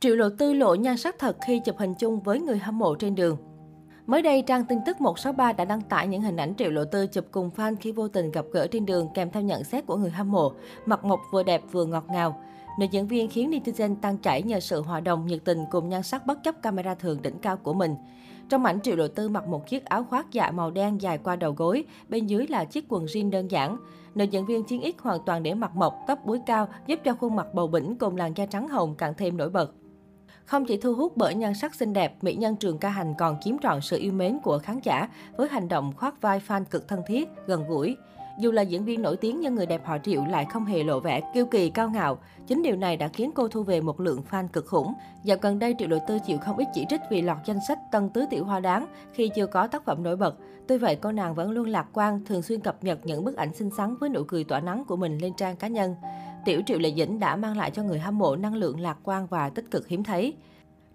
Triệu Lộ Tư lộ nhan sắc thật khi chụp hình chung với người hâm mộ trên đường. Mới đây, trang tin tức 163 đã đăng tải những hình ảnh Triệu Lộ Tư chụp cùng fan khi vô tình gặp gỡ trên đường kèm theo nhận xét của người hâm mộ. Mặt mộc vừa đẹp vừa ngọt ngào. Nữ diễn viên khiến netizen tăng chảy nhờ sự hòa đồng, nhiệt tình cùng nhan sắc bất chấp camera thường đỉnh cao của mình. Trong ảnh, Triệu Lộ Tư mặc một chiếc áo khoác dạ màu đen dài qua đầu gối, bên dưới là chiếc quần jean đơn giản. Nữ diễn viên chiến ít hoàn toàn để mặt mộc, tóc búi cao, giúp cho khuôn mặt bầu bĩnh cùng làn da trắng hồng càng thêm nổi bật. Không chỉ thu hút bởi nhan sắc xinh đẹp, mỹ nhân Trường Ca Hành còn chiếm trọn sự yêu mến của khán giả với hành động khoác vai fan cực thân thiết, gần gũi. Dù là diễn viên nổi tiếng nhưng người đẹp họ Triệu lại không hề lộ vẻ kiêu kỳ cao ngạo. Chính điều này đã khiến cô thu về một lượng fan cực khủng. Dạo gần đây Triệu Lộ Tư chịu không ít chỉ trích vì lọt danh sách tân tứ tiểu hoa đáng khi chưa có tác phẩm nổi bật. Tuy vậy cô nàng vẫn luôn lạc quan, thường xuyên cập nhật những bức ảnh xinh xắn với nụ cười tỏa nắng của mình lên trang cá nhân. Tiểu Triệu Lệ Dĩnh đã mang lại cho người hâm mộ năng lượng lạc quan và tích cực hiếm thấy.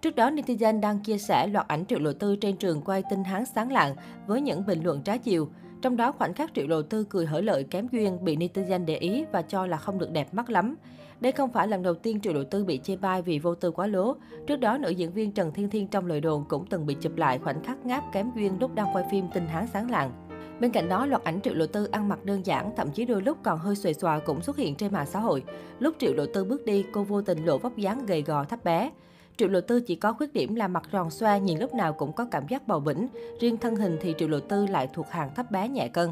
Trước đó, netizen đang chia sẻ loạt ảnh Triệu Lộ Tư trên trường quay tinh hán sáng lạng với những bình luận trái chiều. Trong đó, khoảnh khắc Triệu Lộ Tư cười hở lợi kém duyên bị netizen để ý và cho là không được đẹp mắt lắm. Đây không phải lần đầu tiên Triệu Lộ Tư bị chê bai vì vô tư quá lố. Trước đó, nữ diễn viên Trần Thiên Thiên trong lời đồn cũng từng bị chụp lại khoảnh khắc ngáp kém duyên lúc đang quay phim Tinh Hán Sáng Lạng. Bên cạnh đó, loạt ảnh Triệu Lộ Tư ăn mặc đơn giản, thậm chí đôi lúc còn hơi xuề xòa cũng xuất hiện trên mạng xã hội. Lúc Triệu Lộ Tư bước đi, cô vô tình lộ vóc dáng gầy gò thấp bé. Triệu Lộ Tư chỉ có khuyết điểm là mặt tròn xoa, nhìn lúc nào cũng có cảm giác bầu bĩnh. Riêng thân hình thì Triệu Lộ Tư lại thuộc hàng thấp bé nhẹ cân.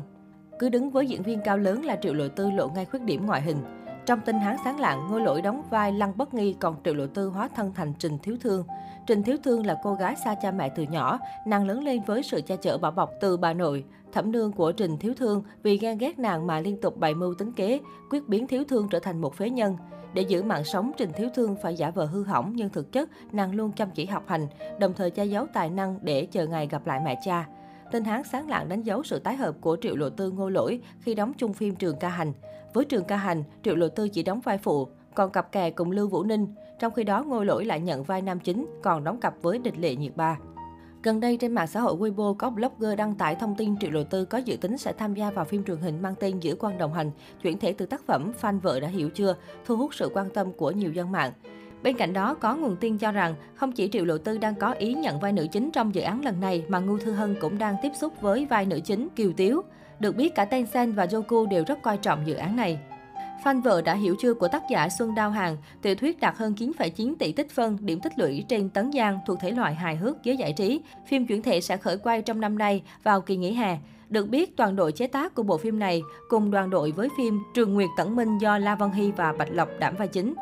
Cứ đứng với diễn viên cao lớn là Triệu Lộ Tư lộ ngay khuyết điểm ngoại hình. Trong tin hán sáng lạng, Ngô Lỗi đóng vai Lăng Bất Nghi, còn Triệu Lộ Tư hóa thân thành Trình Thiếu Thương. Trình Thiếu Thương là cô gái xa cha mẹ từ nhỏ, nàng lớn lên với sự cha chở bảo bọc từ bà nội. Thẩm nương của Trình Thiếu Thương vì ghen ghét nàng mà liên tục bày mưu tính kế, quyết biến Thiếu Thương trở thành một phế nhân. Để giữ mạng sống, Trình Thiếu Thương phải giả vờ hư hỏng nhưng thực chất nàng luôn chăm chỉ học hành, đồng thời che giấu tài năng để chờ ngày gặp lại mẹ cha. Tên Hán sáng lạng đánh dấu sự tái hợp của Triệu Lộ Tư Ngô Lỗi khi đóng chung phim Trường Ca Hành. Với Trường Ca Hành, Triệu Lộ Tư chỉ đóng vai phụ, còn cặp kè cùng Lưu Vũ Ninh. Trong khi đó, Ngô Lỗi lại nhận vai nam chính, còn đóng cặp với Địch Lệ Nhiệt Ba. Gần đây trên mạng xã hội Weibo có blogger đăng tải thông tin Triệu Lộ Tư có dự tính sẽ tham gia vào phim truyền hình mang tên Giữa quan đồng hành, chuyển thể từ tác phẩm Fan vợ đã hiểu chưa, thu hút sự quan tâm của nhiều dân mạng. Bên cạnh đó, có nguồn tin cho rằng không chỉ Triệu Lộ Tư đang có ý nhận vai nữ chính trong dự án lần này mà Ngô Thư Hân cũng đang tiếp xúc với vai nữ chính Kiều Tiếu. Được biết cả Tencent và Youku đều rất coi trọng dự án này. Fan vợ đã hiểu chưa của tác giả Xuân Đao Hàng, tiểu thuyết đạt hơn 9,9 tỷ tích phân, điểm tích lũy trên tấn giang thuộc thể loại hài hước giới giải trí. Phim chuyển thể sẽ khởi quay trong năm nay vào kỳ nghỉ hè. Được biết, toàn đội chế tác của bộ phim này cùng đoàn đội với phim Trường Nguyệt Tẩn Minh do La Văn Hy và Bạch Lộc đảm vai chính.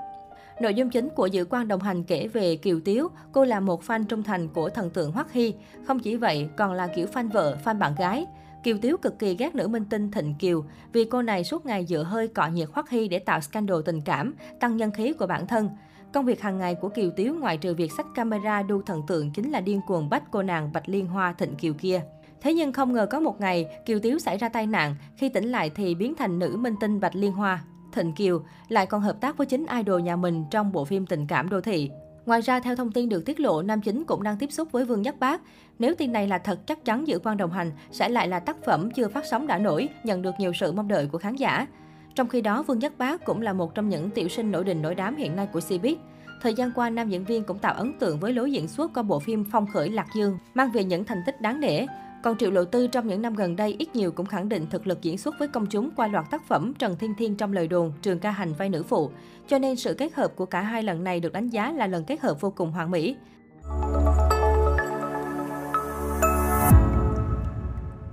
Nội dung chính của dự quan đồng hành kể về Kiều Tiếu, cô là một fan trung thành của thần tượng Hoắc Hy. Không chỉ vậy, còn là kiểu fan vợ, fan bạn gái. Kiều Tiếu cực kỳ ghét nữ minh tinh Thịnh Kiều vì cô này suốt ngày dựa hơi cọ nhiệt Hoắc Hy để tạo scandal tình cảm, tăng nhân khí của bản thân. Công việc hàng ngày của Kiều Tiếu ngoài trừ việc sách camera đu thần tượng chính là điên cuồng bắt cô nàng Bạch Liên Hoa Thịnh Kiều kia. Thế nhưng không ngờ có một ngày, Kiều Tiếu xảy ra tai nạn, khi tỉnh lại thì biến thành nữ minh tinh Bạch Liên Hoa. Thịnh Kiều lại còn hợp tác với chính idol nhà mình trong bộ phim tình cảm đô thị. Ngoài ra, theo thông tin được tiết lộ, nam chính cũng đang tiếp xúc với Vương Nhất Bác. Nếu tin này là thật, chắc chắn Dự quan đồng hành sẽ lại là tác phẩm chưa phát sóng đã nổi, nhận được nhiều sự mong đợi của khán giả. Trong khi đó, Vương Nhất Bác cũng là một trong những tiểu sinh nổi đình nổi đám hiện nay của Cbiz. Thời gian qua, nam diễn viên cũng tạo ấn tượng với lối diễn xuất qua bộ phim Phong khởi Lạc Dương, mang về những thành tích đáng nể. Còn Triệu Lộ Tư trong những năm gần đây ít nhiều cũng khẳng định thực lực diễn xuất với công chúng qua loạt tác phẩm Trần Thiên Thiên trong lời đồn, Trường ca hành vai nữ phụ. Cho nên sự kết hợp của cả hai lần này được đánh giá là lần kết hợp vô cùng hoàn mỹ.